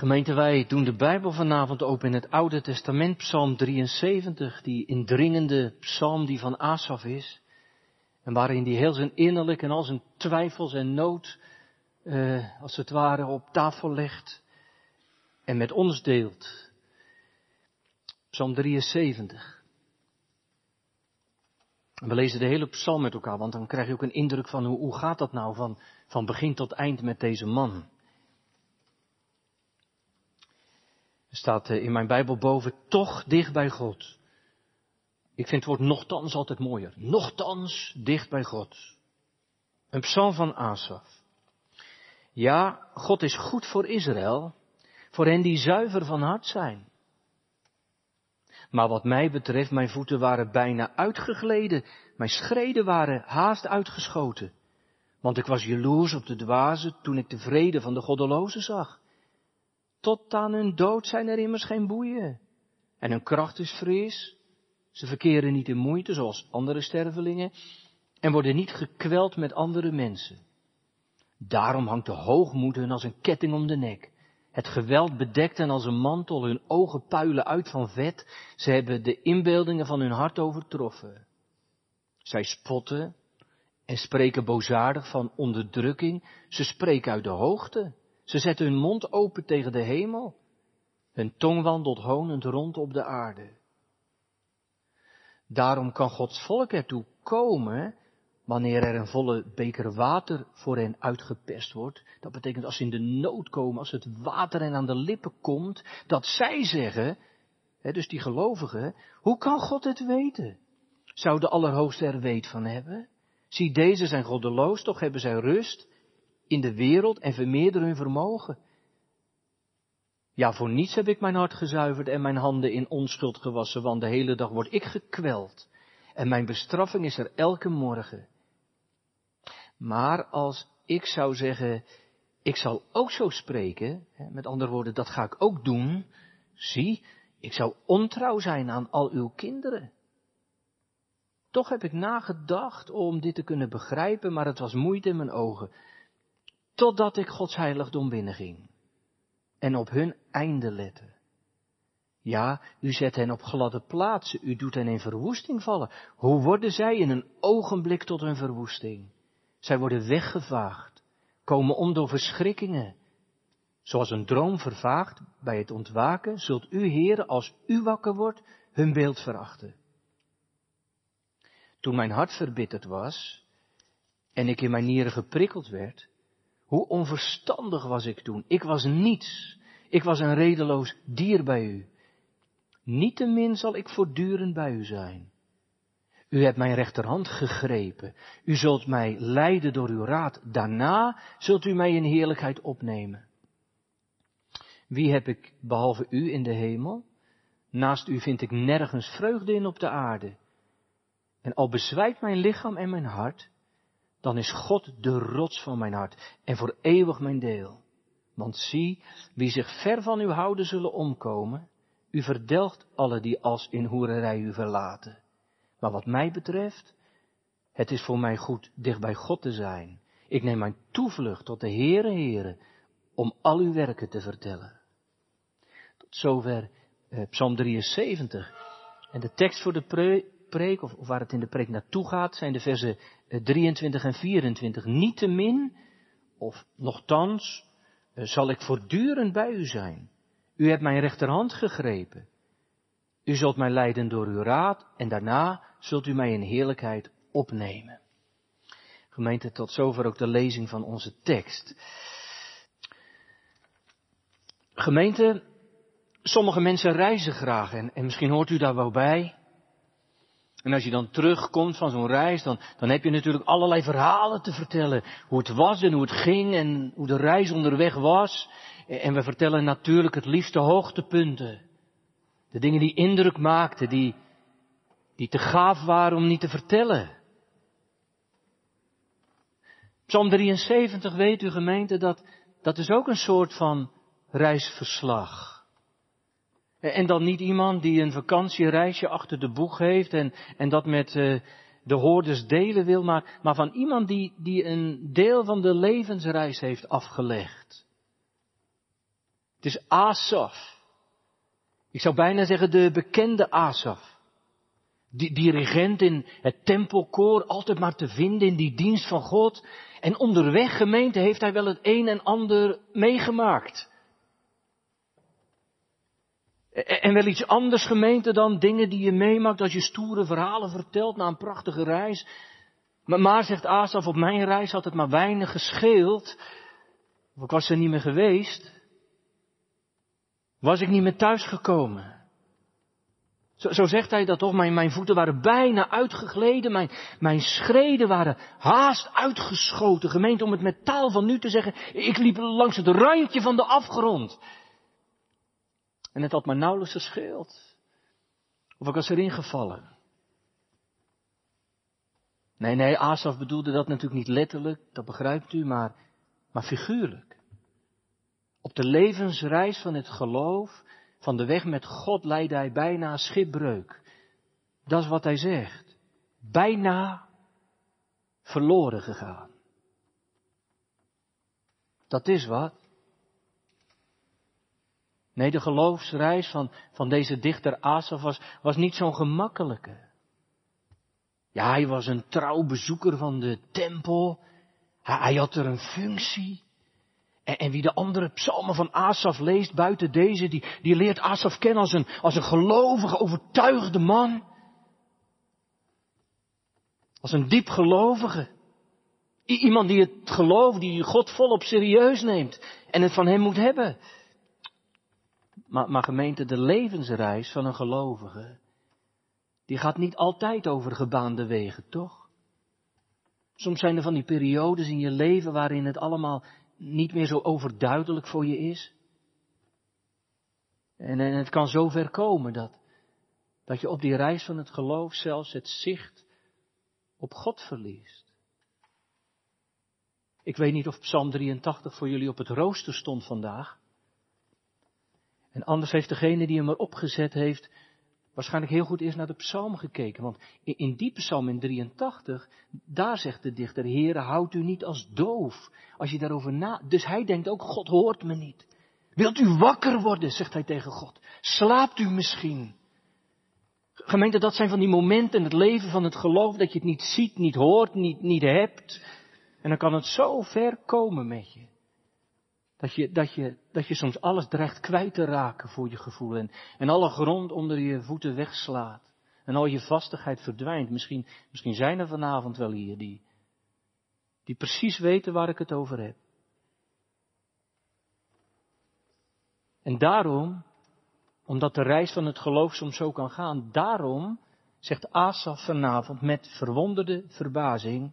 Gemeente, wij doen de Bijbel vanavond open in het Oude Testament, Psalm 73, die indringende psalm die van Asaf is. En waarin hij heel zijn innerlijk en al zijn twijfels en nood, eh, als het ware, op tafel legt en met ons deelt. Psalm 73. We lezen de hele psalm met elkaar, want dan krijg je ook een indruk van hoe, hoe gaat dat nou van, van begin tot eind met deze man. Er staat eh, in mijn Bijbel boven, toch dicht bij God. Ik vind het woord nochtans altijd mooier. Nochtans dicht bij God. Een psalm van Asaf. Ja, God is goed voor Israël, voor hen die zuiver van hart zijn. Maar wat mij betreft, mijn voeten waren bijna uitgegleden, mijn schreden waren haast uitgeschoten. Want ik was jaloers op de dwazen toen ik de vrede van de goddelozen zag. Tot aan hun dood zijn er immers geen boeien. En hun kracht is fris. Ze verkeren niet in moeite zoals andere stervelingen en worden niet gekweld met andere mensen. Daarom hangt de hoogmoed hun als een ketting om de nek. Het geweld bedekt hen als een mantel, hun ogen puilen uit van vet. Ze hebben de inbeeldingen van hun hart overtroffen. Zij spotten en spreken boosaardig van onderdrukking. Ze spreken uit de hoogte. Ze zetten hun mond open tegen de hemel. Hun tong wandelt honend rond op de aarde. Daarom kan Gods volk ertoe komen, wanneer er een volle beker water voor hen uitgepest wordt. Dat betekent als ze in de nood komen, als het water hen aan de lippen komt, dat zij zeggen, hè, dus die gelovigen, hoe kan God het weten? Zou de Allerhoogste er weet van hebben? Zie, deze zijn goddeloos, toch hebben zij rust in de wereld en vermeerderen hun vermogen. Ja, voor niets heb ik mijn hart gezuiverd en mijn handen in onschuld gewassen, want de hele dag word ik gekweld. En mijn bestraffing is er elke morgen. Maar als ik zou zeggen, ik zal ook zo spreken, met andere woorden, dat ga ik ook doen, zie, ik zou ontrouw zijn aan al uw kinderen. Toch heb ik nagedacht om dit te kunnen begrijpen, maar het was moeite in mijn ogen. Totdat ik Gods heiligdom binnenging. En op hun einde lette. Ja, u zet hen op gladde plaatsen, u doet hen in verwoesting vallen. Hoe worden zij in een ogenblik tot een verwoesting? Zij worden weggevaagd, komen om door verschrikkingen. Zoals een droom vervaagt bij het ontwaken, zult u, heren, als u wakker wordt, hun beeld verachten. Toen mijn hart verbitterd was en ik in mijn nieren geprikkeld werd, hoe onverstandig was ik toen? Ik was niets. Ik was een redeloos dier bij u. Niettemin zal ik voortdurend bij u zijn. U hebt mijn rechterhand gegrepen. U zult mij leiden door uw raad. Daarna zult u mij in heerlijkheid opnemen. Wie heb ik behalve u in de hemel? Naast u vind ik nergens vreugde in op de aarde. En al bezwijkt mijn lichaam en mijn hart, dan is God de rots van mijn hart en voor eeuwig mijn deel. Want zie, wie zich ver van u houden zullen omkomen, u verdelgt alle die als in hoererij u verlaten. Maar wat mij betreft, het is voor mij goed dicht bij God te zijn. Ik neem mijn toevlucht tot de Heere Heere, om al uw werken te vertellen. Tot zover eh, Psalm 73. En de tekst voor de of, waar het in de preek naartoe gaat, zijn de versen 23 eh, en 24. Niettemin, of nogthans, eh, zal ik voortdurend bij u zijn. U hebt mijn rechterhand gegrepen. U zult mij leiden door uw raad en daarna zult u mij in heerlijkheid opnemen. Gemeente, tot zover ook de lezing van onze tekst. Gemeente, sommige mensen reizen graag en, en misschien hoort u daar wel bij. En als je dan terugkomt van zo'n reis, dan, dan heb je natuurlijk allerlei verhalen te vertellen. Hoe het was en hoe het ging en hoe de reis onderweg was. En we vertellen natuurlijk het liefste hoogtepunten. De dingen die indruk maakten, die, die te gaaf waren om niet te vertellen. Psalm 73, weet u gemeente, dat, dat is ook een soort van reisverslag. En dan niet iemand die een vakantiereisje achter de boeg heeft en, en dat met uh, de hoorders delen wil, maar, maar van iemand die, die een deel van de levensreis heeft afgelegd. Het is Asaf. Ik zou bijna zeggen de bekende Asaf. Die dirigent in het tempelkoor, altijd maar te vinden in die dienst van God. En onderweg gemeente heeft hij wel het een en ander meegemaakt. En wel iets anders gemeente dan dingen die je meemaakt als je stoere verhalen vertelt na een prachtige reis. Maar, zegt Asaf, op mijn reis had het maar weinig gescheeld. Of ik was er niet meer geweest. Was ik niet meer thuisgekomen. Zo, zo zegt hij dat toch, mijn, mijn voeten waren bijna uitgegleden, mijn, mijn schreden waren haast uitgeschoten. Gemeente om het met taal van nu te zeggen, ik liep langs het randje van de afgrond. En het had maar nauwelijks gescheeld. Of ik was erin gevallen. Nee, nee, Asaf bedoelde dat natuurlijk niet letterlijk, dat begrijpt u, maar, maar figuurlijk. Op de levensreis van het geloof, van de weg met God, leidde hij bijna schipbreuk. Dat is wat hij zegt. Bijna verloren gegaan. Dat is wat. Nee, de geloofsreis van, van deze dichter Asaf was, was niet zo'n gemakkelijke. Ja, hij was een trouw bezoeker van de tempel. Hij, had er een functie. En, en, wie de andere psalmen van Asaf leest, buiten deze, die, die leert Asaf kennen als een, als een gelovige, overtuigde man. Als een diep gelovige. iemand die het geloof, die God volop serieus neemt en het van hem moet hebben. Maar, maar gemeente, de levensreis van een gelovige, die gaat niet altijd over gebaande wegen, toch? Soms zijn er van die periodes in je leven waarin het allemaal niet meer zo overduidelijk voor je is. En, en het kan zo ver komen dat, dat je op die reis van het geloof zelfs het zicht op God verliest. Ik weet niet of Psalm 83 voor jullie op het rooster stond vandaag. En anders heeft degene die hem erop gezet heeft, waarschijnlijk heel goed eerst naar de psalm gekeken. Want in die psalm in 83, daar zegt de dichter, Heere, houd u niet als doof. Als je daarover na... Dus hij denkt ook, God hoort me niet. Wilt u wakker worden, zegt hij tegen God. Slaapt u misschien? Gemeente, dat zijn van die momenten in het leven van het geloof dat je het niet ziet, niet hoort, niet, niet hebt. En dan kan het zo ver komen met je. Dat je, dat je, dat je soms alles dreigt kwijt te raken voor je gevoel. En, en alle grond onder je voeten wegslaat. En al je vastigheid verdwijnt. Misschien, misschien zijn er vanavond wel hier die, die precies weten waar ik het over heb. En daarom, omdat de reis van het geloof soms zo kan gaan, daarom zegt Asaf vanavond met verwonderde verbazing,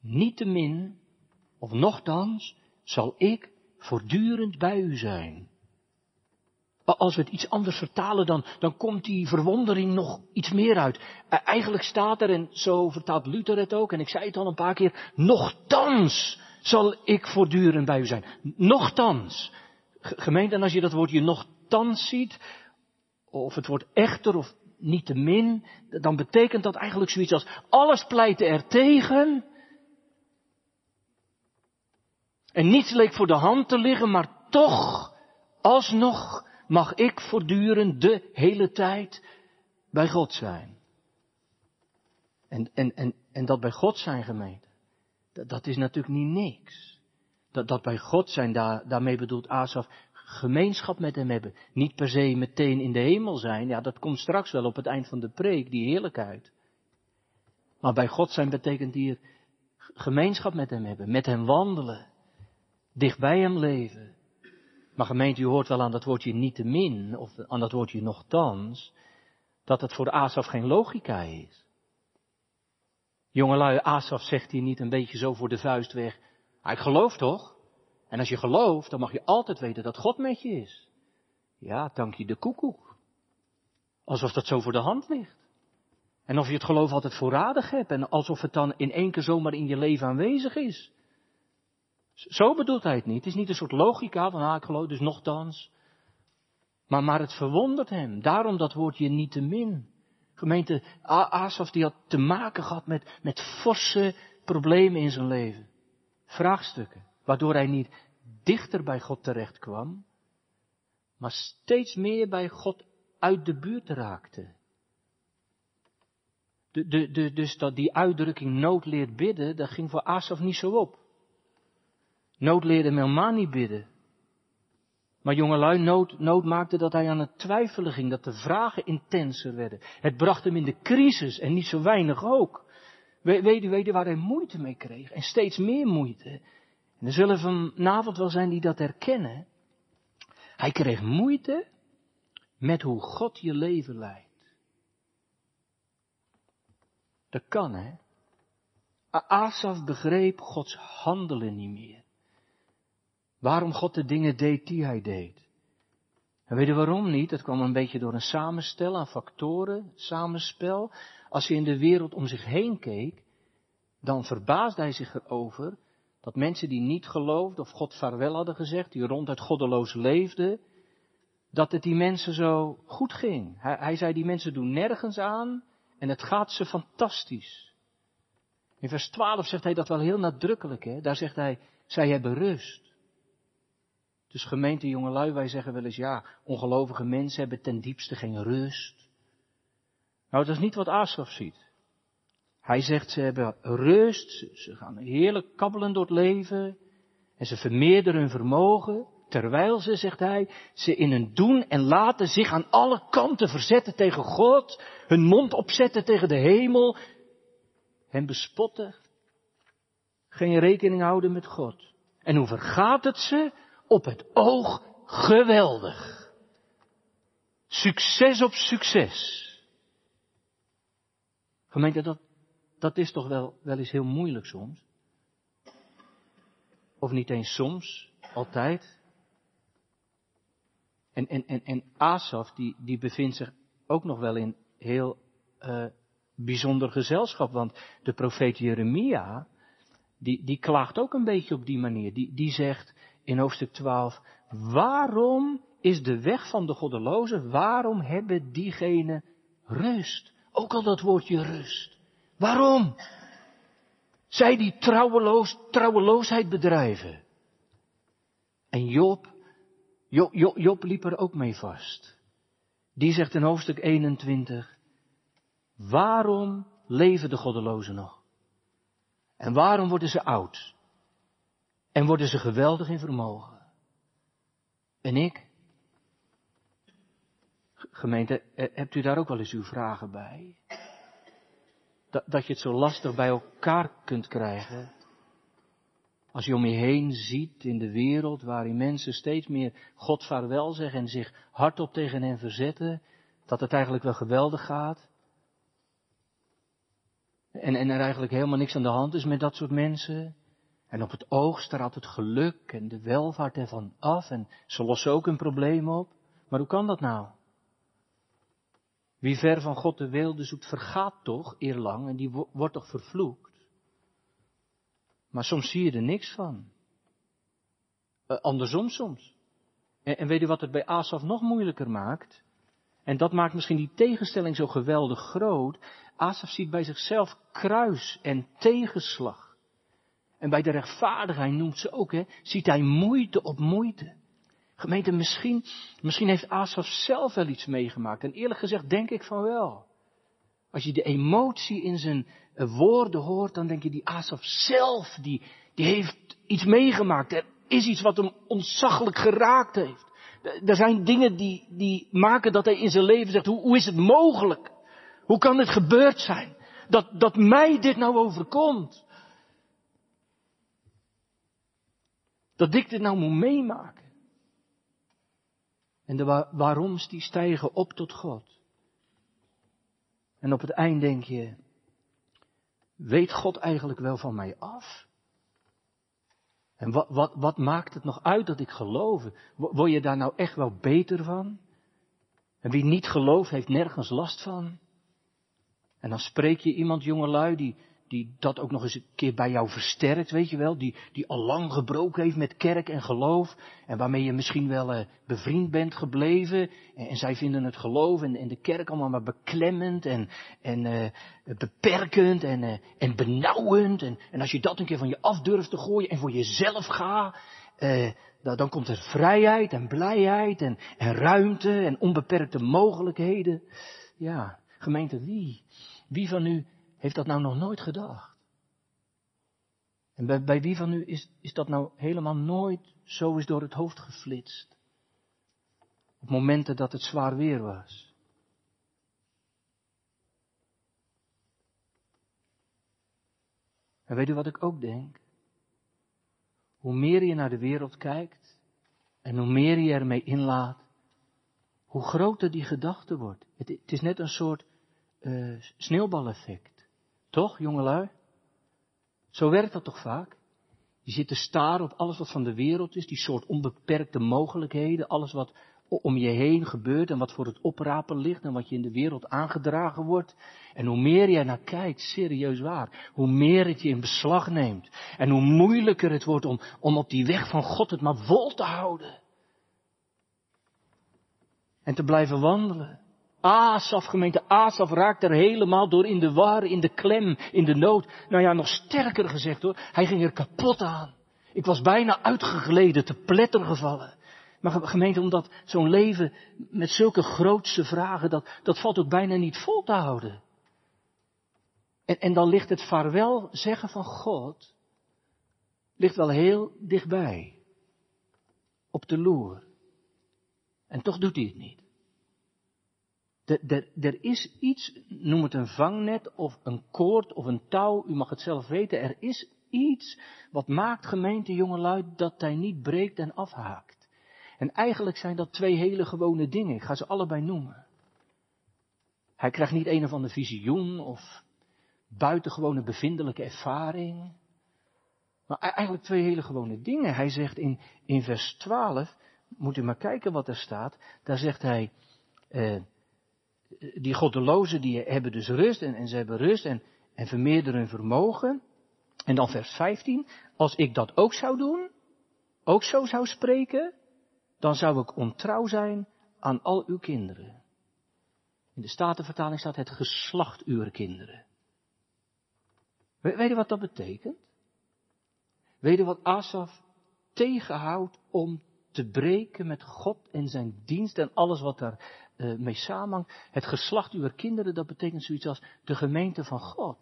niettemin, of nochtans, zal ik voortdurend bij u zijn. Als we het iets anders vertalen, dan, dan komt die verwondering nog iets meer uit. Eigenlijk staat er, en zo vertaalt Luther het ook, en ik zei het al een paar keer, nochtans zal ik voortdurend bij u zijn. Nochtans. Gemeente, en als je dat woordje nochtans ziet, of het woord echter of niet te min, dan betekent dat eigenlijk zoiets als alles pleit er tegen, en niets leek voor de hand te liggen, maar toch, alsnog, mag ik voortdurend de hele tijd bij God zijn. En, en, en, en dat bij God zijn gemeente, dat, is natuurlijk niet niks. Dat, dat bij God zijn, daar, daarmee bedoelt Asaf gemeenschap met hem hebben. Niet per se meteen in de hemel zijn, ja dat komt straks wel op het eind van de preek, die heerlijkheid. Maar bij God zijn betekent hier gemeenschap met hem hebben, met hem wandelen dicht bij hem leven. Maar gemeente, u hoort wel aan dat woordje niet te min, of aan dat woordje nogthans, dat het voor Asaf geen logica is. Jongelui, Asaf zegt hier niet een beetje zo voor de vuist weg, ah, ik geloof toch? En als je gelooft, dan mag je altijd weten dat God met je is. Ja, dank je de koekoek. Alsof dat zo voor de hand ligt. En of je het geloof altijd voorradig hebt en alsof het dan in één keer zomaar in je leven aanwezig is. Zo bedoelt hij het niet. Het is niet een soort logica van, ah, ik geloof dus nogthans. Maar, maar het verwondert hem. Daarom dat woordje niet te min. Gemeente Asaf die had te maken gehad met, met forse problemen in zijn leven. Vraagstukken. Waardoor hij niet dichter bij God terecht kwam. maar steeds meer bij God uit de buurt raakte. De, de, de, dus dat die uitdrukking nood leert bidden, dat ging voor Asaf niet zo op. Nood leerde hem helemaal niet bidden. Maar jongelui, nood, nood maakte dat hij aan het twijfelen ging, dat de vragen intenser werden. Het bracht hem in de crisis en niet zo weinig ook. Weet u, weet u waar hij moeite mee kreeg? En steeds meer moeite. En er zullen vanavond wel zijn die dat herkennen. Hij kreeg moeite met hoe God je leven leidt. Dat kan, hè? Asaf begreep Gods handelen niet meer. Waarom God de dingen deed die hij deed. En weet je waarom niet? Dat kwam een beetje door een samenstel aan factoren, samenspel. Als hij in de wereld om zich heen keek, dan verbaasde hij zich erover dat mensen die niet geloofden of God vaarwel hadden gezegd, die ronduit goddeloos leefden, dat het die mensen zo goed ging. Hij, hij zei, die mensen doen nergens aan en het gaat ze fantastisch. In vers 12 zegt hij dat wel heel nadrukkelijk. Hè? Daar zegt hij, zij hebben rust. Dus gemeente jongelui, wij zeggen wel eens, ja, ongelovige mensen hebben ten diepste geen rust. Nou, dat is niet wat Asaf ziet. Hij zegt, ze hebben rust, ze gaan heerlijk kabbelen door het leven en ze vermeerderen hun vermogen, terwijl ze, zegt hij, ze in hun doen en laten zich aan alle kanten verzetten tegen God, hun mond opzetten tegen de hemel, hen bespotten, geen rekening houden met God. En hoe vergaat het ze? Op het oog geweldig. Succes op succes. Gemeente, dat, dat is toch wel, wel eens heel moeilijk soms. Of niet eens soms, altijd. En, en, en, en Asaf, die, die bevindt zich ook nog wel in heel uh, bijzonder gezelschap. Want de profeet Jeremia, die, die klaagt ook een beetje op die manier. Die, die zegt in hoofdstuk 12, waarom is de weg van de goddelozen, waarom hebben diegenen rust? Ook al dat woordje rust. Waarom? Zij die trouweloos, trouweloosheid bedrijven. En Job, Job, Job, Job liep er ook mee vast. Die zegt in hoofdstuk 21, waarom leven de goddelozen nog? En waarom worden ze oud? En worden ze geweldig in vermogen? En ik? Gemeente, hebt u daar ook wel eens uw vragen bij? dat, dat je het zo lastig bij elkaar kunt krijgen. Als je om je heen ziet in de wereld waarin mensen steeds meer God vaarwel zeggen en zich hardop tegen hen verzetten, dat het eigenlijk wel geweldig gaat. En, en er eigenlijk helemaal niks aan de hand is met dat soort mensen. En op het oog straalt het geluk en de welvaart ervan af en ze lossen ook een probleem op. Maar hoe kan dat nou? Wie ver van God de wilde zoekt, vergaat toch eerlang en die wordt toch vervloekt. Maar soms zie je er niks van. Uh, andersom soms. En, en weet je wat het bij Asaf nog moeilijker maakt? En dat maakt misschien die tegenstelling zo geweldig groot. Asaf ziet bij zichzelf kruis en tegenslag. En bij de rechtvaardigheid noemt ze ook, hè, ziet hij moeite op moeite. Gemeente, misschien, misschien heeft Asaf zelf wel iets meegemaakt. En eerlijk gezegd denk ik van wel. Als je de emotie in zijn eh, woorden hoort, dan denk je die Asaf zelf, die, die heeft iets meegemaakt. Er is iets wat hem ontzaglijk geraakt heeft. Er zijn dingen die, die maken dat hij in zijn leven zegt, hoe, hoe is het mogelijk? Hoe kan het gebeurd zijn? Dat, dat mij dit nou overkomt? Dat ik dit nou moet meemaken? En de waaroms die stijgen op tot God. En op het eind denk je, weet God eigenlijk wel van mij af? En wat, wat, wat maakt het nog uit dat ik geloof? Word je daar nou echt wel beter van? En wie niet gelooft, heeft nergens last van. En dan spreek je iemand, jongelui, die, die dat ook nog eens een keer bij jou versterkt, weet je wel, die, die al lang gebroken heeft met kerk en geloof, en waarmee je misschien wel uh, bevriend bent gebleven, en, zij vinden het geloof en, en de kerk allemaal maar beklemmend en, en uh, beperkend en, uh, en benauwend, en, en als je dat een keer van je af durft te gooien en voor jezelf gaat, eh, dan komt er vrijheid en blijheid en, en ruimte en onbeperkte mogelijkheden. Ja, gemeente, wie? Wie van u heeft dat nou nog nooit gedacht? En bij, wie van u is, is dat nou helemaal nooit zo is door het hoofd geflitst? Op momenten dat het zwaar weer was. En weet u wat ik ook denk? Hoe meer je naar de wereld kijkt en hoe meer je ermee inlaat, hoe groter die gedachte wordt. Het, het is net een soort uh, sneeuwbaleffect. Toch, jongelui? Zo werkt dat toch vaak? Je zit te staren op alles wat van de wereld is, die soort onbeperkte mogelijkheden, alles wat om je heen gebeurt en wat voor het oprapen ligt en wat je in de wereld aangedragen wordt. En hoe meer jij naar kijkt, serieus waar, hoe meer het je in beslag neemt. En hoe moeilijker het wordt om, om op die weg van God het maar vol te houden. En te blijven wandelen. Asaf, gemeente Asaf, raakt er helemaal door in de war, in de klem, in de nood. Nou ja, nog sterker gezegd hoor, hij ging er kapot aan. Ik was bijna uitgegleden, te pletter gevallen. Maar gemeente, omdat zo'n leven met zulke grootse vragen, dat, dat valt ook bijna niet vol te houden. En, en dan ligt het vaarwel zeggen van God, ligt wel heel dichtbij. Op de loer. En toch doet hij het niet. Er is iets, noem het een vangnet of een koord of een touw, u mag het zelf weten. Er is iets wat maakt gemeente jongelui dat hij niet breekt en afhaakt. En eigenlijk zijn dat twee hele gewone dingen. Ik ga ze allebei noemen. Hij krijgt niet een of ander visioen of buitengewone bevindelijke ervaring. Maar eigenlijk twee hele gewone dingen. Hij zegt in, in vers 12, moet u maar kijken wat er staat. Daar zegt hij, eh, die goddelozen die hebben dus rust en, en ze hebben rust en, en vermeerderen hun vermogen. En dan vers 15, als ik dat ook zou doen, ook zo zou spreken, dan zou ik ontrouw zijn aan al uw kinderen. In de Statenvertaling staat het geslacht uw kinderen. Weet je wat dat betekent? Weet je wat Asaf tegenhoudt om te breken met God en zijn dienst en alles wat daar uh, mee samenhangt. Het geslacht uw kinderen, dat betekent zoiets als de gemeente van God.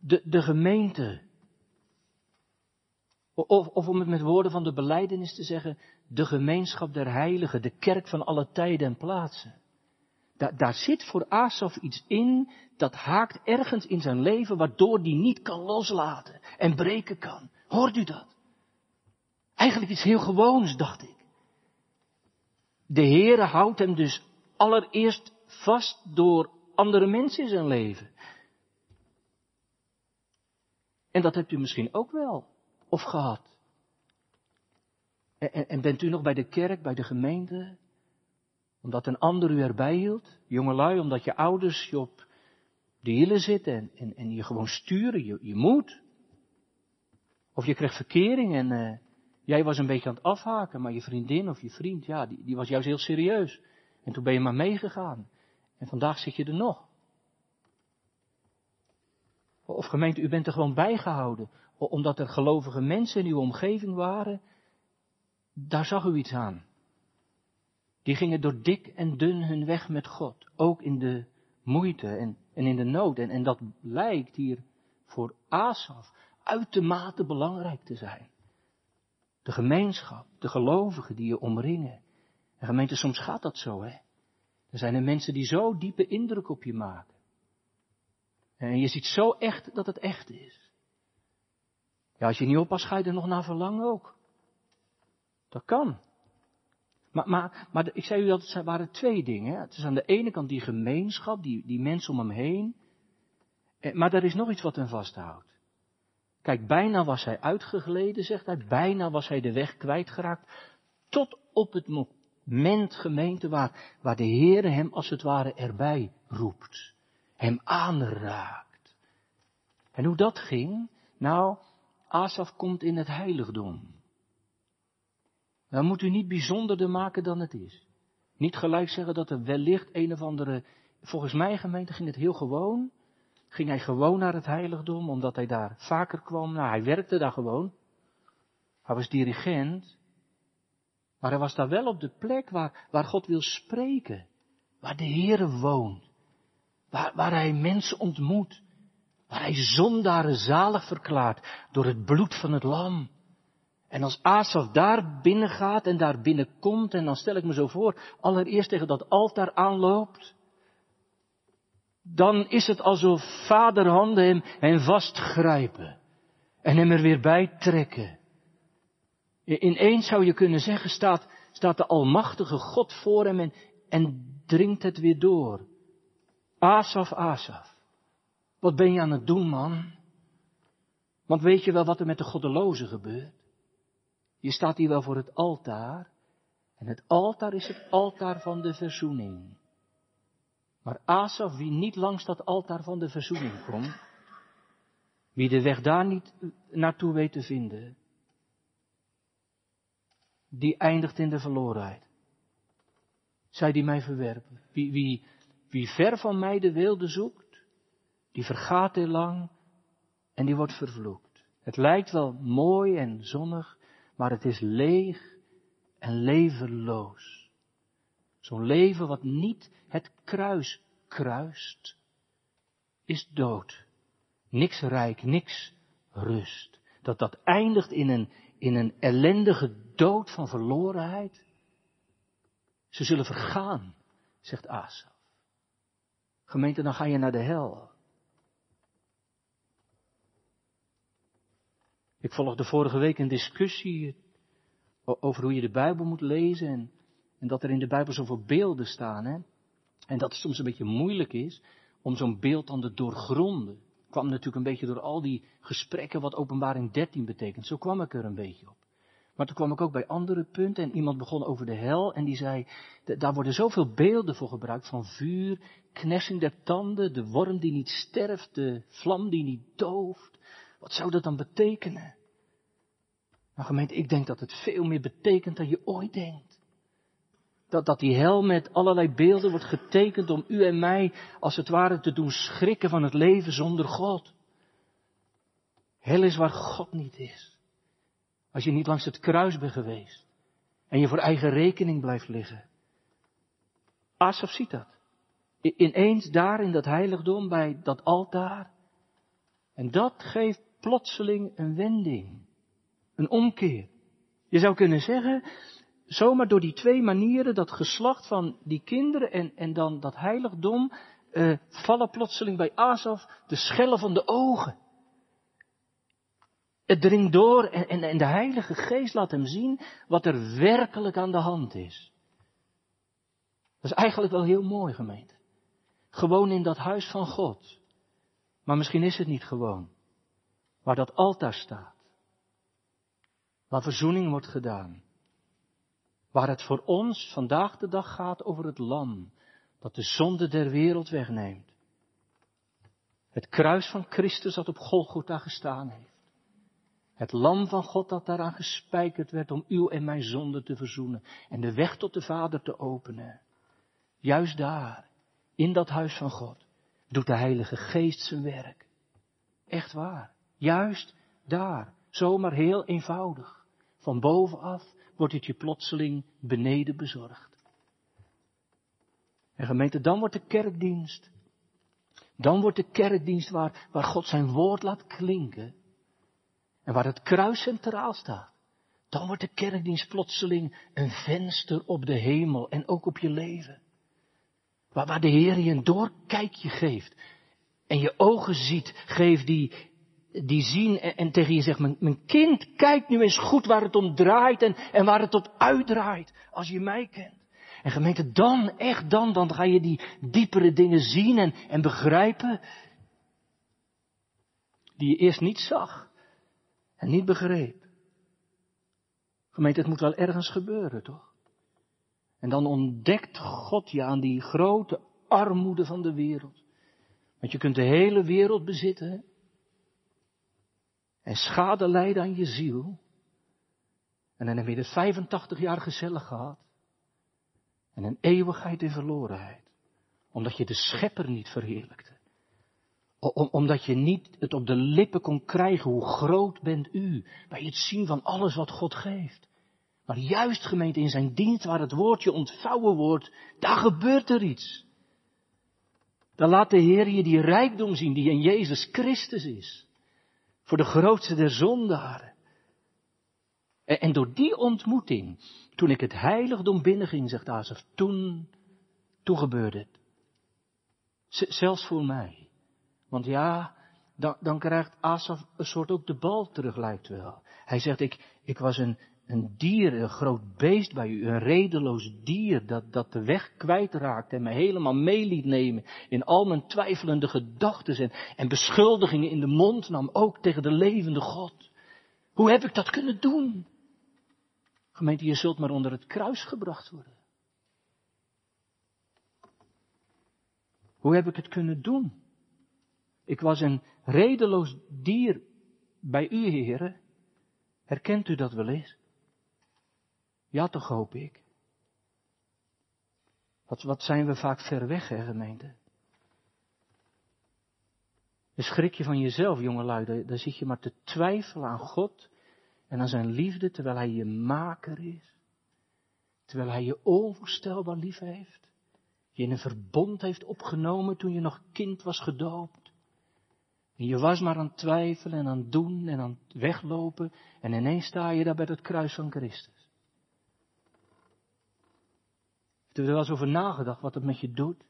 De, de gemeente. Of, of om het met woorden van de beleidenis te zeggen, de gemeenschap der heiligen, de kerk van alle tijden en plaatsen. Daar, zit voor Asaf iets in, dat haakt ergens in zijn leven, waardoor die niet kan loslaten en breken kan. Hoort u dat? Eigenlijk iets heel gewoons, dacht ik. De Heere houdt hem dus allereerst vast door andere mensen in zijn leven. En dat hebt u misschien ook wel, of gehad. En, en, bent u nog bij de kerk, bij de gemeente, omdat een ander u erbij hield? Jongelui, omdat je ouders je op de hielen zitten en, en, je gewoon sturen, je, je moet. Of je krijgt verkering en, uh, Jij was een beetje aan het afhaken, maar je vriendin of je vriend, ja, die, die was juist heel serieus. En toen ben je maar meegegaan. En vandaag zit je er nog. Of gemeente, u bent er gewoon bijgehouden, omdat er gelovige mensen in uw omgeving waren. Daar zag u iets aan. Die gingen door dik en dun hun weg met God, ook in de moeite en, en in de nood. En, en dat lijkt hier voor Asaf uitermate belangrijk te zijn. De gemeenschap, de gelovigen die je omringen. En gemeente, soms gaat dat zo, hè. Er zijn er mensen die zo diepe indruk op je maken. En je ziet zo echt dat het echt is. Ja, als je niet oppast, ga je er nog naar verlangen ook. Dat kan. Maar, maar, maar ik zei u dat het waren twee dingen. Het is aan de ene kant die gemeenschap, die, die mensen om hem heen. Eh, maar er is nog iets wat hem vasthoudt. Kijk, bijna was hij uitgegleden, zegt hij. Bijna was hij de weg kwijtgeraakt. Tot op het moment, gemeente, waar, waar de Heer hem als het ware erbij roept. Hem aanraakt. En hoe dat ging? Nou, Asaf komt in het heiligdom. Dan moet u niet bijzonderder maken dan het is. Niet gelijk zeggen dat er wellicht een of andere, volgens mij gemeente ging het heel gewoon, ging hij gewoon naar het heiligdom, omdat hij daar vaker kwam. Nou, hij werkte daar gewoon. Hij was dirigent. Maar hij was daar wel op de plek waar, waar God wil spreken. Waar de Heere woont. Waar, waar hij mensen ontmoet. Waar hij zondaren zalig verklaart door het bloed van het lam. En als Asaf daar binnen gaat en daar binnenkomt, en dan stel ik me zo voor, allereerst tegen dat altaar aanloopt, dan is het alsof vaderhanden hem, hem vastgrijpen en hem er weer bij trekken. Ineens zou je kunnen zeggen, staat, staat de Almachtige God voor hem en, en dringt het weer door. Asaf, Asaf, wat ben je aan het doen, man? Want weet je wel wat er met de goddelozen gebeurt? Je staat hier wel voor het altaar. En het altaar is het altaar van de verzoening. Maar Asaf, wie niet langs dat altaar van de verzoening komt, wie de weg daar niet naartoe weet te vinden, die eindigt in de verlorenheid. Zij die mij verwerpen. Wie, wie, wie ver van mij de wilde zoekt, die vergaat heel lang en die wordt vervloekt. Het lijkt wel mooi en zonnig, maar het is leeg en levenloos. Zo'n leven wat niet het kruis kruist, is dood. Niks rijk, niks rust. Dat dat eindigt in een, in een ellendige dood van verlorenheid. Ze zullen vergaan, zegt Asaf. Gemeente, dan ga je naar de hel. Ik volgde vorige week een discussie over hoe je de Bijbel moet lezen en, en dat er in de Bijbel zoveel beelden staan. Hè? En dat het soms een beetje moeilijk is om zo'n beeld dan te doorgronden. Kwam natuurlijk een beetje door al die gesprekken wat openbaring 13 betekent. Zo kwam ik er een beetje op. Maar toen kwam ik ook bij andere punten en iemand begon over de hel en die zei, daar worden zoveel beelden voor gebruikt van vuur, knersing der tanden, de worm die niet sterft, de vlam die niet dooft. Wat zou dat dan betekenen? Nou gemeente, ik denk dat het veel meer betekent dan je ooit denkt. Dat, dat die hel met allerlei beelden wordt getekend om u en mij als het ware te doen schrikken van het leven zonder God. Hel is waar God niet is. Als je niet langs het kruis bent geweest. En je voor eigen rekening blijft liggen. Asaf ziet dat. Ineens daar in dat heiligdom bij dat altaar. En dat geeft plotseling een wending. Een omkeer. Je zou kunnen zeggen, zomaar door die twee manieren, dat geslacht van die kinderen en, en dan dat heiligdom, uh, vallen plotseling bij Asaf de schellen van de ogen. Het dringt door en, en, en de Heilige Geest laat hem zien wat er werkelijk aan de hand is. Dat is eigenlijk wel heel mooi, gemeente. Gewoon in dat huis van God. Maar misschien is het niet gewoon. Waar dat altaar staat. Waar verzoening wordt gedaan. Waar het voor ons vandaag de dag gaat over het lam. Dat de zonde der wereld wegneemt. Het kruis van Christus dat op Golgotha gestaan heeft. Het lam van God dat daaraan gespijkerd werd om uw en mijn zonde te verzoenen en de weg tot de Vader te openen. Juist daar, in dat huis van God, doet de Heilige Geest zijn werk. Echt waar. Juist daar, zomaar heel eenvoudig. Van bovenaf wordt het je plotseling beneden bezorgd. En gemeente, dan wordt de kerkdienst. Dan wordt de kerkdienst waar, God zijn woord laat klinken en waar het kruis centraal staat, dan wordt de kerkdienst plotseling een venster op de hemel en ook op je leven. Waar, waar de Heer je een doorkijkje geeft en je ogen ziet, geef die, die zien en, en tegen je zegt, mijn, mijn, kind, kijk nu eens goed waar het om draait en, en waar het op uitdraait, als je mij kent. En gemeente, dan, echt dan, dan ga je die diepere dingen zien en, en begrijpen, die je eerst niet zag en niet begreep. Gemeente, het moet wel ergens gebeuren, toch? En dan ontdekt God je aan die grote armoede van de wereld. Want je kunt de hele wereld bezitten. En schade lijden aan je ziel. En dan heb je het 85 jaar gezellig gehad. En een eeuwigheid in verlorenheid. Omdat je de schepper niet verheerlijkte. omdat je niet het op de lippen kon krijgen, hoe groot bent u, bij het zien van alles wat God geeft. Maar juist gemeente in zijn dienst, waar het woordje ontvouwen wordt, daar gebeurt er iets. Dan laat de Heer je die rijkdom zien die in Jezus Christus is. Voor de grootste der zondaren. En, door die ontmoeting, toen ik het heiligdom binnenging, zegt Azef, toen, toen gebeurde het. zelfs voor mij. Want ja, dan, krijgt Asaf een soort ook de bal terug, lijkt wel. Hij zegt, ik, ik was een, een dier, een groot beest bij u, een redeloos dier dat, dat de weg kwijtraakte en me helemaal mee liet nemen in al mijn twijfelende gedachten en, en beschuldigingen in de mond nam, ook tegen de levende God. Hoe heb ik dat kunnen doen? Gemeente, je zult maar onder het kruis gebracht worden. Hoe heb ik het kunnen doen? Ik was een redeloos dier bij u, heren. Herkent u dat wel eens? Ja, toch hoop ik. Wat, wat zijn we vaak ver weg, hè, gemeente? Dan schrik je van jezelf, jongelui. Daar, daar zit je maar te twijfelen aan God en aan zijn liefde, terwijl hij je maker is. Terwijl hij je onvoorstelbaar lief heeft. Je in een verbond heeft opgenomen toen je nog kind was gedoopt. En je was maar aan twijfelen en aan doen en aan weglopen. En ineens sta je daar bij het kruis van Christus. Heb je er wel eens over nagedacht wat het met je doet?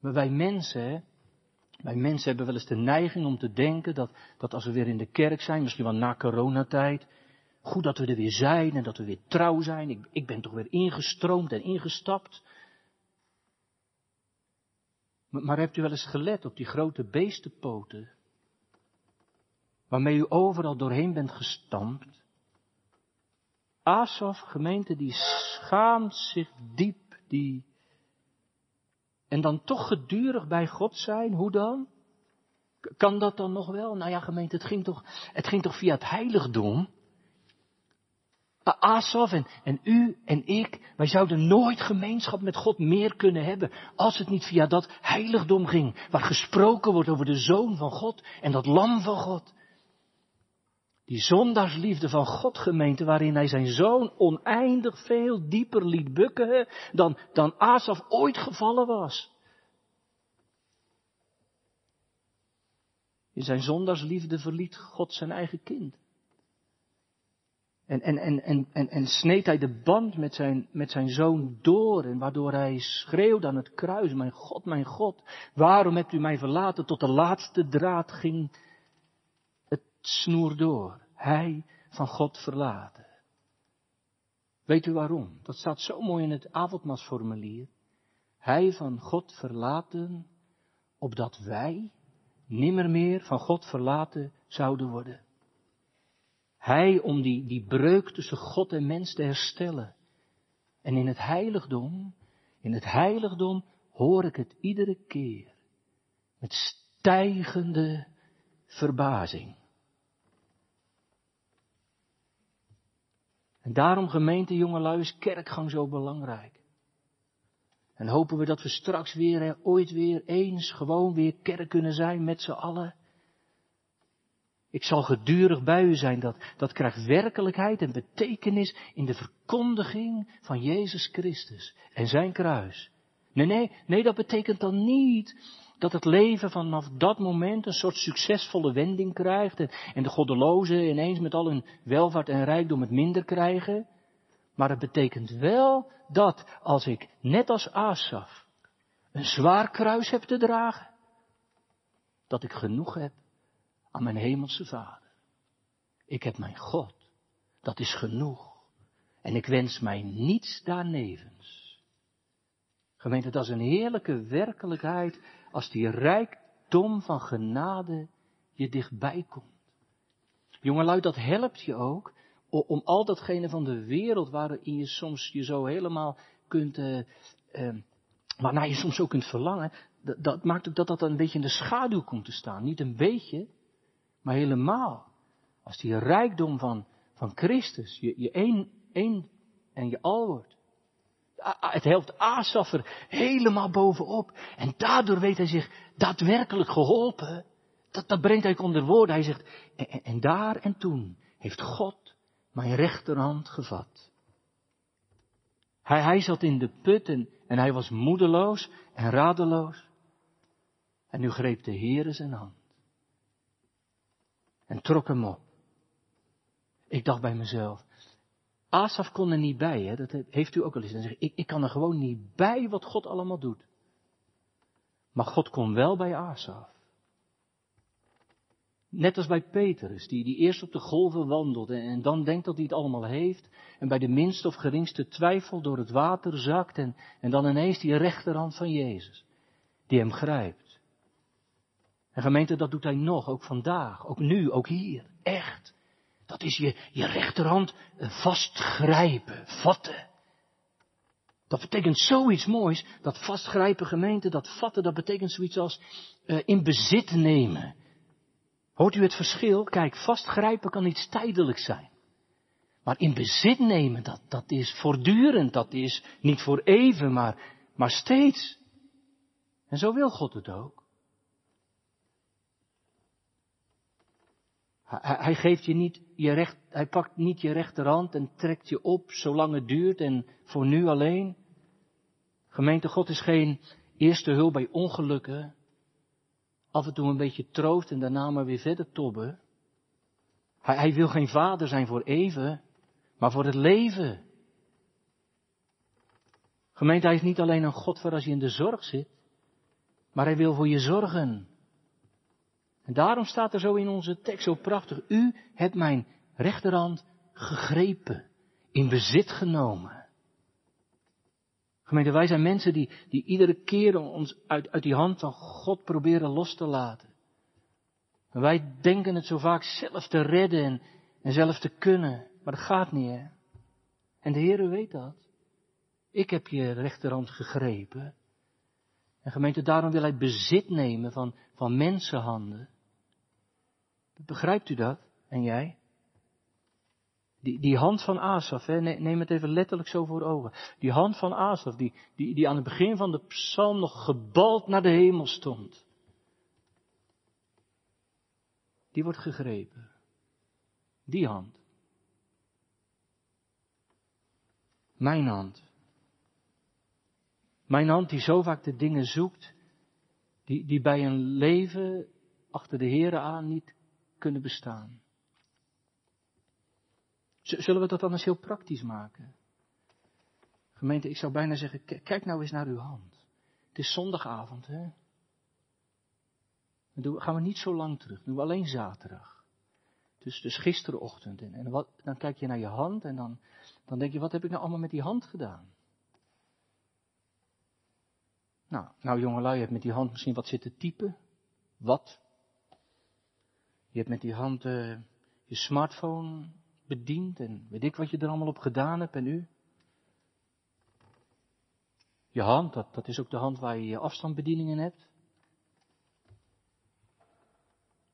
Maar wij mensen, wij mensen hebben wel eens de neiging om te denken dat, dat als we weer in de kerk zijn, misschien wel na coronatijd, goed dat we er weer zijn en dat we weer trouw zijn. Ik, ik ben toch weer ingestroomd en ingestapt. Maar, hebt u wel eens gelet op die grote beestenpoten, waarmee u overal doorheen bent gestampt? Asaf, gemeente, die schaamt zich diep En dan toch gedurig bij God zijn, hoe dan? Kan dat dan nog wel? Nou ja, gemeente, het ging toch, het ging toch via het heiligdom? Asaf en, en u en ik, wij zouden nooit gemeenschap met God meer kunnen hebben als het niet via dat heiligdom ging, waar gesproken wordt over de Zoon van God en dat Lam van God. Die zondaarsliefde van God gemeente, waarin hij zijn zoon oneindig veel dieper liet bukken dan, dan Asaf ooit gevallen was. In zijn zondaarsliefde verliet God zijn eigen kind. En, en, en, en, en, en sneed hij de band met zijn, met zijn zoon door, en waardoor hij schreeuwde aan het kruis, mijn God, mijn God, waarom hebt u mij verlaten? Tot de laatste draad ging snoer door. Hij van God verlaten. Weet u waarom? Dat staat zo mooi in het avondmasformulier. Hij van God verlaten, opdat wij nimmer meer van God verlaten zouden worden. Hij om die, die breuk tussen God en mens te herstellen. En in het heiligdom, in het heiligdom hoor ik het iedere keer. Met stijgende verbazing. En daarom gemeente jongelui is kerkgang zo belangrijk. En hopen we dat we straks weer, ooit weer eens, gewoon weer kerk kunnen zijn met z'n allen. Ik zal gedurig bij u zijn, dat, dat krijgt werkelijkheid en betekenis in de verkondiging van Jezus Christus en zijn kruis. Nee, nee, nee, dat betekent dan niet dat het leven vanaf dat moment een soort succesvolle wending krijgt en, de goddelozen ineens met al hun welvaart en rijkdom het minder krijgen. Maar het betekent wel dat als ik, net als Asaf, een zwaar kruis heb te dragen, dat ik genoeg heb aan mijn hemelse Vader. Ik heb mijn God, dat is genoeg. En ik wens mij niets daarnevens. Gemeente, dat is een heerlijke werkelijkheid als die rijkdom van genade je dichtbij komt. Jongelui, dat helpt je ook om al datgene van de wereld waarin je soms je zo helemaal kunt, uh, uh, waarnaar je soms ook kunt verlangen, dat, dat maakt ook dat dat een beetje in de schaduw komt te staan. Niet een beetje, maar helemaal. Als die rijkdom van, van Christus je, je één, één en je al wordt. Het helpt Asaf er helemaal bovenop. En daardoor weet hij zich daadwerkelijk geholpen. Dat, dat brengt hij onder woorden. Hij zegt, en, daar en toen heeft God mijn rechterhand gevat. Hij, hij zat in de put en, hij was moedeloos en radeloos. En nu greep de Heere zijn hand. En trok hem op. Ik dacht bij mezelf, Asaf kon er niet bij, hè? dat heeft u ook al eens. gezegd. ik, ik kan er gewoon niet bij wat God allemaal doet. Maar God kon wel bij Asaf. Net als bij Petrus, die, die eerst op de golven wandelt en, en, dan denkt dat hij het allemaal heeft. En bij de minste of geringste twijfel door het water zakt en, en dan ineens die rechterhand van Jezus, die hem grijpt. En gemeente, dat doet hij nog, ook vandaag, ook nu, ook hier, echt. Dat is je, je rechterhand vastgrijpen, vatten. Dat betekent zoiets moois, dat vastgrijpen gemeente, dat vatten, dat betekent zoiets als uh, in bezit nemen. Hoort u het verschil? Kijk, vastgrijpen kan iets tijdelijks zijn. Maar in bezit nemen, dat, dat is voortdurend, dat is niet voor even, maar, maar steeds. En zo wil God het ook. Hij, geeft je niet je recht, hij pakt niet je rechterhand en trekt je op zolang het duurt en voor nu alleen. Gemeente God is geen eerste hulp bij ongelukken, af en toe een beetje troost en daarna maar weer verder tobben. Hij, hij wil geen vader zijn voor even, maar voor het leven. Gemeente, hij is niet alleen een God voor als je in de zorg zit, maar hij wil voor je zorgen. En daarom staat er zo in onze tekst zo prachtig, u hebt mijn rechterhand gegrepen, in bezit genomen. Gemeente, wij zijn mensen die, die iedere keer ons uit, uit die hand van God proberen los te laten. En wij denken het zo vaak zelf te redden en, zelf te kunnen, maar dat gaat niet, hè. En de Heere weet dat. Ik heb je rechterhand gegrepen. En gemeente, daarom wil hij bezit nemen van, van mensenhanden. Begrijpt u dat? En jij? Die, die hand van Asaf, hè, neem het even letterlijk zo voor ogen. Die hand van Asaf, die, die, die aan het begin van de psalm nog gebald naar de hemel stond. Die wordt gegrepen. Die hand. Mijn hand. Mijn hand die zo vaak de dingen zoekt, die, die bij een leven achter de Here aan niet kunnen bestaan. Zullen we dat dan eens heel praktisch maken? Gemeente, ik zou bijna zeggen, kijk nou eens naar uw hand. Het is zondagavond, hè? Dan gaan we niet zo lang terug, doen we alleen zaterdag. Dus, dus gisterenochtend. En, en wat, dan kijk je naar je hand en dan, dan denk je, wat heb ik nou allemaal met die hand gedaan? Nou, nou jongelui, je hebt met die hand misschien wat zitten typen. Wat? Je hebt met die hand uh, je smartphone bediend en weet ik wat je er allemaal op gedaan hebt en u. Je hand, dat, dat is ook de hand waar je je afstandsbedieningen hebt.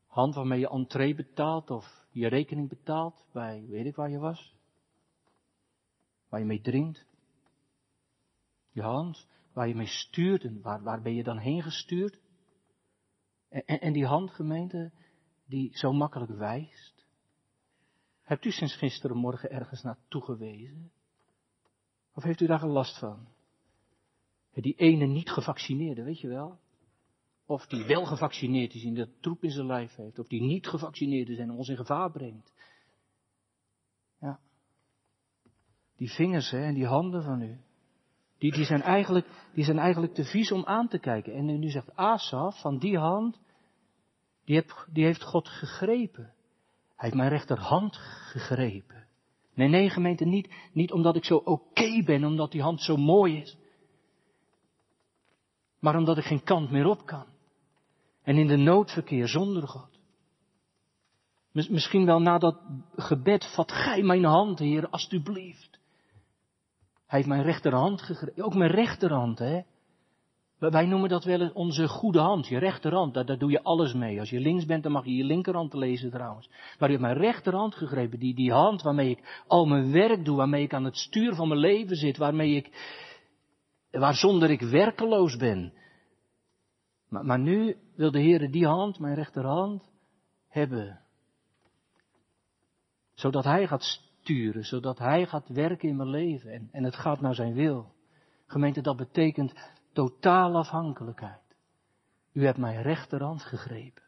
Hand waarmee je entree betaalt of je rekening betaalt bij weet ik waar je was. Waar je mee drinkt. Je hand waar je mee stuurt en waar, waar ben je dan heen gestuurd. En, en, en die handgemeente die zo makkelijk wijst. Hebt u sinds gisterenmorgen ergens naartoe gewezen? Of heeft u daar last van? Die ene niet gevaccineerde, weet je wel? Of die wel gevaccineerd is en dat troep in zijn lijf heeft. Of die niet gevaccineerd is en ons in gevaar brengt. Ja. Die vingers hè, en die handen van u. Die, die, zijn eigenlijk, die zijn eigenlijk te vies om aan te kijken. En nu zegt Asaf, van die hand, die, die heeft God gegrepen. Hij heeft mijn rechterhand gegrepen. Nee, nee, gemeente, niet, niet omdat ik zo oké ben, omdat die hand zo mooi is. Maar omdat ik geen kant meer op kan. En in de noodverkeer zonder God. Misschien wel na dat gebed, vat gij mijn hand, Heer, alstublieft. Hij heeft mijn rechterhand gegrepen, ook mijn rechterhand, hè. Wij noemen dat wel onze goede hand, je rechterhand. Daar, doe je alles mee. Als je links bent, dan mag je je linkerhand lezen trouwens. Maar u hebt mijn rechterhand gegrepen. Die, die hand waarmee ik al mijn werk doe, waarmee ik aan het stuur van mijn leven zit, waarmee ik waar zonder ik werkeloos ben. Maar, maar nu wil de Heer die hand, mijn rechterhand, hebben. Zodat Hij gaat sturen, zodat Hij gaat werken in mijn leven en, en het gaat naar Zijn wil. Gemeente, dat betekent totaal afhankelijkheid. U hebt mijn rechterhand gegrepen.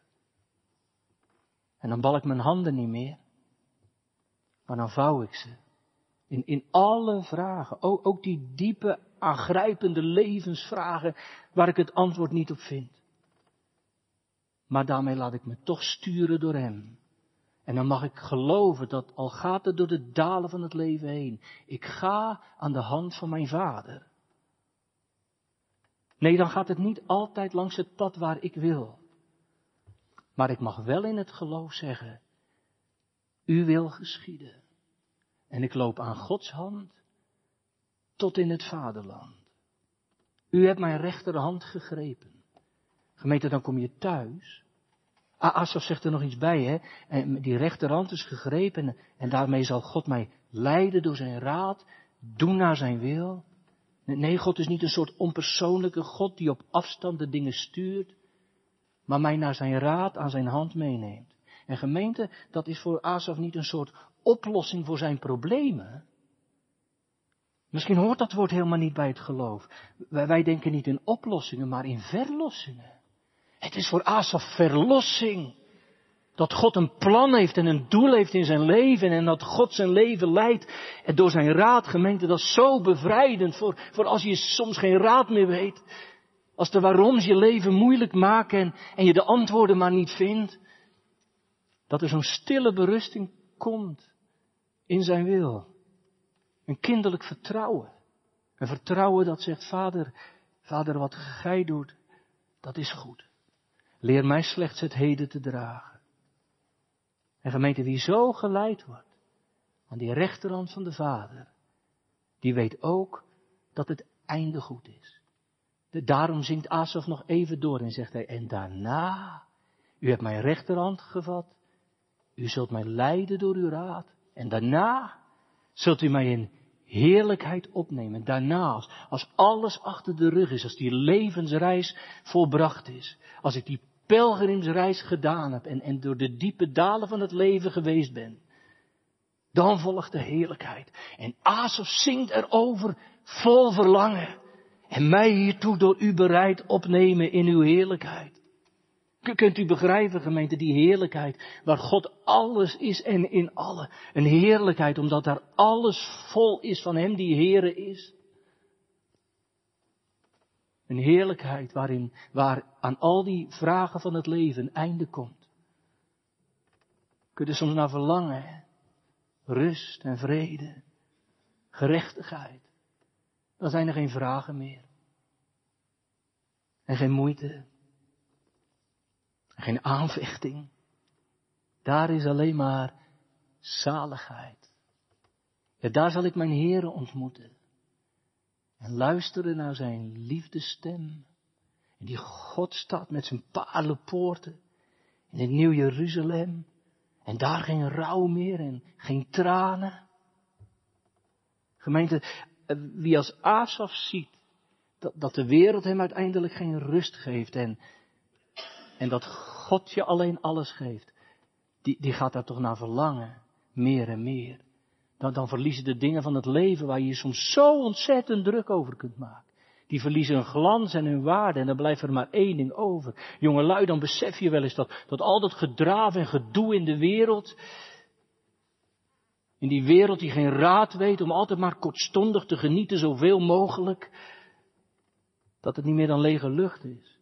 En dan bal ik mijn handen niet meer, maar dan vouw ik ze. In, in alle vragen, ook, ook die diepe, aangrijpende levensvragen waar ik het antwoord niet op vind. Maar daarmee laat ik me toch sturen door Hem. En dan mag ik geloven dat al gaat het door de dalen van het leven heen, ik ga aan de hand van mijn Vader. Nee, dan gaat het niet altijd langs het pad waar ik wil. Maar ik mag wel in het geloof zeggen, u wil geschieden. En ik loop aan Gods hand tot in het vaderland. U hebt mijn rechterhand gegrepen. Gemeente, dan kom je thuis. Asaf zegt er nog iets bij, hè. En die rechterhand is gegrepen en daarmee zal God mij leiden door zijn raad, doen naar zijn wil. Nee, God is niet een soort onpersoonlijke God die op afstand de dingen stuurt, maar mij naar zijn raad aan zijn hand meeneemt. En gemeente, dat is voor Asaf niet een soort oplossing voor zijn problemen. Misschien hoort dat woord helemaal niet bij het geloof. Wij, wij denken niet in oplossingen, maar in verlossingen. Het is voor Asaf verlossing. Dat God een plan heeft en een doel heeft in zijn leven en dat God zijn leven leidt en door zijn raad gemeente, dat is zo bevrijdend voor, voor als je soms geen raad meer weet. Als de waaroms je leven moeilijk maken en, en je de antwoorden maar niet vindt. Dat er zo'n stille berusting komt in zijn wil. Een kinderlijk vertrouwen. Een vertrouwen dat zegt, vader, vader wat gij doet, dat is goed. Leer mij slechts het heden te dragen. En gemeente, wie zo geleid wordt aan die rechterhand van de Vader, die weet ook dat het einde goed is. De, daarom zingt Asaf nog even door en zegt hij, en daarna, u hebt mijn rechterhand gevat, u zult mij leiden door uw raad, en daarna zult u mij in heerlijkheid opnemen. Daarna, als alles achter de rug is, als die levensreis volbracht is, als ik die pelgrimsreis gedaan heb en, en door de diepe dalen van het leven geweest ben, dan volgt de heerlijkheid. En Asaf zingt erover vol verlangen. En mij hiertoe door u bereid opnemen in uw heerlijkheid. Kunt u begrijpen, gemeente, die heerlijkheid waar God alles is en in alle. Een heerlijkheid omdat daar alles vol is van Hem die Heere is. Een heerlijkheid waarin, waar aan al die vragen van het leven een einde komt. Kun je soms naar verlangen, rust en vrede, gerechtigheid. Dan zijn er geen vragen meer. En geen moeite. En geen aanvechting. Daar is alleen maar zaligheid. Daar zal ik mijn Heeren ontmoeten. En luisteren naar zijn liefdestem. En die God staat met zijn paardenpoorten in het Nieuw Jeruzalem. En daar geen rouw meer en geen tranen. Gemeente, eh, wie als Asaf ziet dat, dat de wereld hem uiteindelijk geen rust geeft en, en dat God je alleen alles geeft, die, die gaat daar toch naar verlangen, meer en meer dan, dan verliezen de dingen van het leven waar je je soms zo ontzettend druk over kunt maken. Die verliezen hun glans en hun waarde en dan blijft er maar één ding over. Jongelui, dan besef je wel eens dat, dat al dat gedraaf en gedoe in de wereld, in die wereld die geen raad weet om altijd maar kortstondig te genieten zoveel mogelijk, dat het niet meer dan lege lucht is.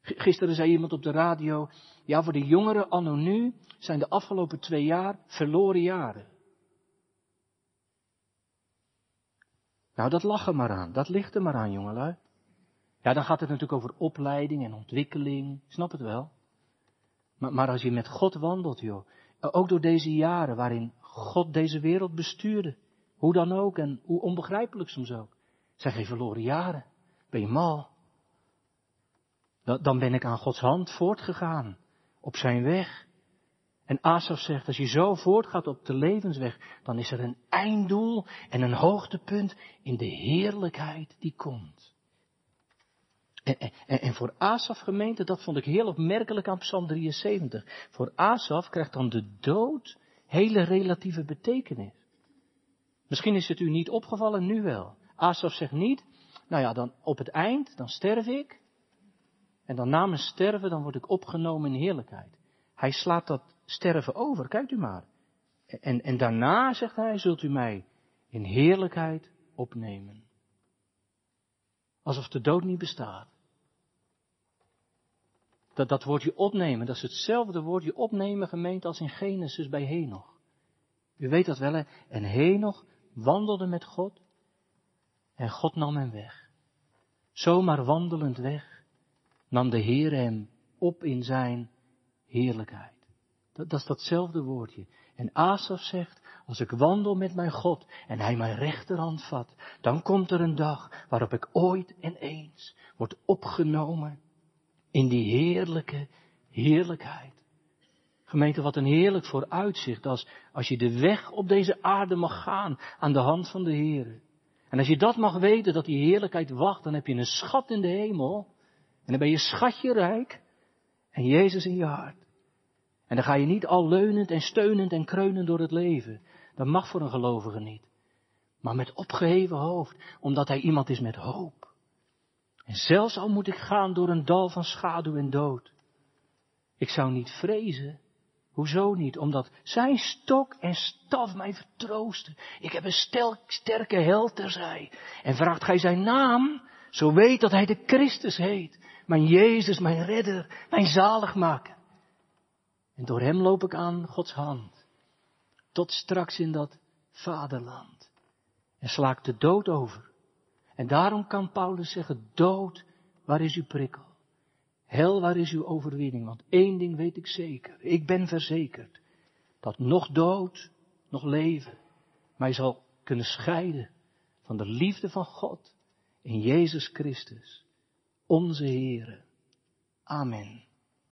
Gisteren zei iemand op de radio, ja voor de jongeren anno nu zijn de afgelopen twee jaar verloren jaren. Nou, dat lachen maar aan. Dat ligt er maar aan, jongelui. Ja, dan gaat het natuurlijk over opleiding en ontwikkeling. Snap het wel. Maar, maar als je met God wandelt, joh. Ook door deze jaren waarin God deze wereld bestuurde. Hoe dan ook en hoe onbegrijpelijk soms ook. Zijn geen verloren jaren. Ben je mal. Dan ben ik aan Gods hand voortgegaan. Op zijn weg. En Asaf zegt, als je zo voortgaat op de levensweg, dan is er een einddoel en een hoogtepunt in de heerlijkheid die komt. En, voor Asaf gemeente, dat vond ik heel opmerkelijk aan Psalm 73. Voor Asaf krijgt dan de dood hele relatieve betekenis. Misschien is het u niet opgevallen, nu wel. Asaf zegt niet, nou ja, dan op het eind, dan sterf ik. En dan na mijn sterven, dan word ik opgenomen in heerlijkheid. Hij slaat dat sterven over, kijkt u maar. En, en daarna, zegt hij, zult u mij in heerlijkheid opnemen. Alsof de dood niet bestaat. Dat, dat woordje opnemen, dat is hetzelfde woordje opnemen gemeend als in Genesis bij Henoch. U weet dat wel, hè? En Henoch wandelde met God en God nam hem weg. Zomaar wandelend weg nam de Heer hem op in zijn heerlijkheid. Dat, is datzelfde woordje. En Asaf zegt, als ik wandel met mijn God en hij mijn rechterhand vat, dan komt er een dag waarop ik ooit en eens word opgenomen in die heerlijke heerlijkheid. Gemeente, wat een heerlijk vooruitzicht als, als je de weg op deze aarde mag gaan aan de hand van de Heer. En als je dat mag weten, dat die heerlijkheid wacht, dan heb je een schat in de hemel. En dan ben je schatje rijk en Jezus in je hart. En dan ga je niet al leunend en steunend en kreunend door het leven. Dat mag voor een gelovige niet. Maar met opgeheven hoofd, omdat hij iemand is met hoop. En zelfs al moet ik gaan door een dal van schaduw en dood. Ik zou niet vrezen. Hoezo niet? Omdat zijn stok en staf mij vertroosten. Ik heb een stel, sterke held terzij. En vraagt gij zijn naam, zo weet dat hij de Christus heet. Mijn Jezus, mijn redder, mijn zaligmaker. En door hem loop ik aan Gods hand. Tot straks in dat vaderland. En sla ik de dood over. En daarom kan Paulus zeggen, dood, waar is uw prikkel? Hel, waar is uw overwinning? Want één ding weet ik zeker. Ik ben verzekerd. Dat nog dood, nog leven mij zal kunnen scheiden van de liefde van God in Jezus Christus, onze Heere. Amen.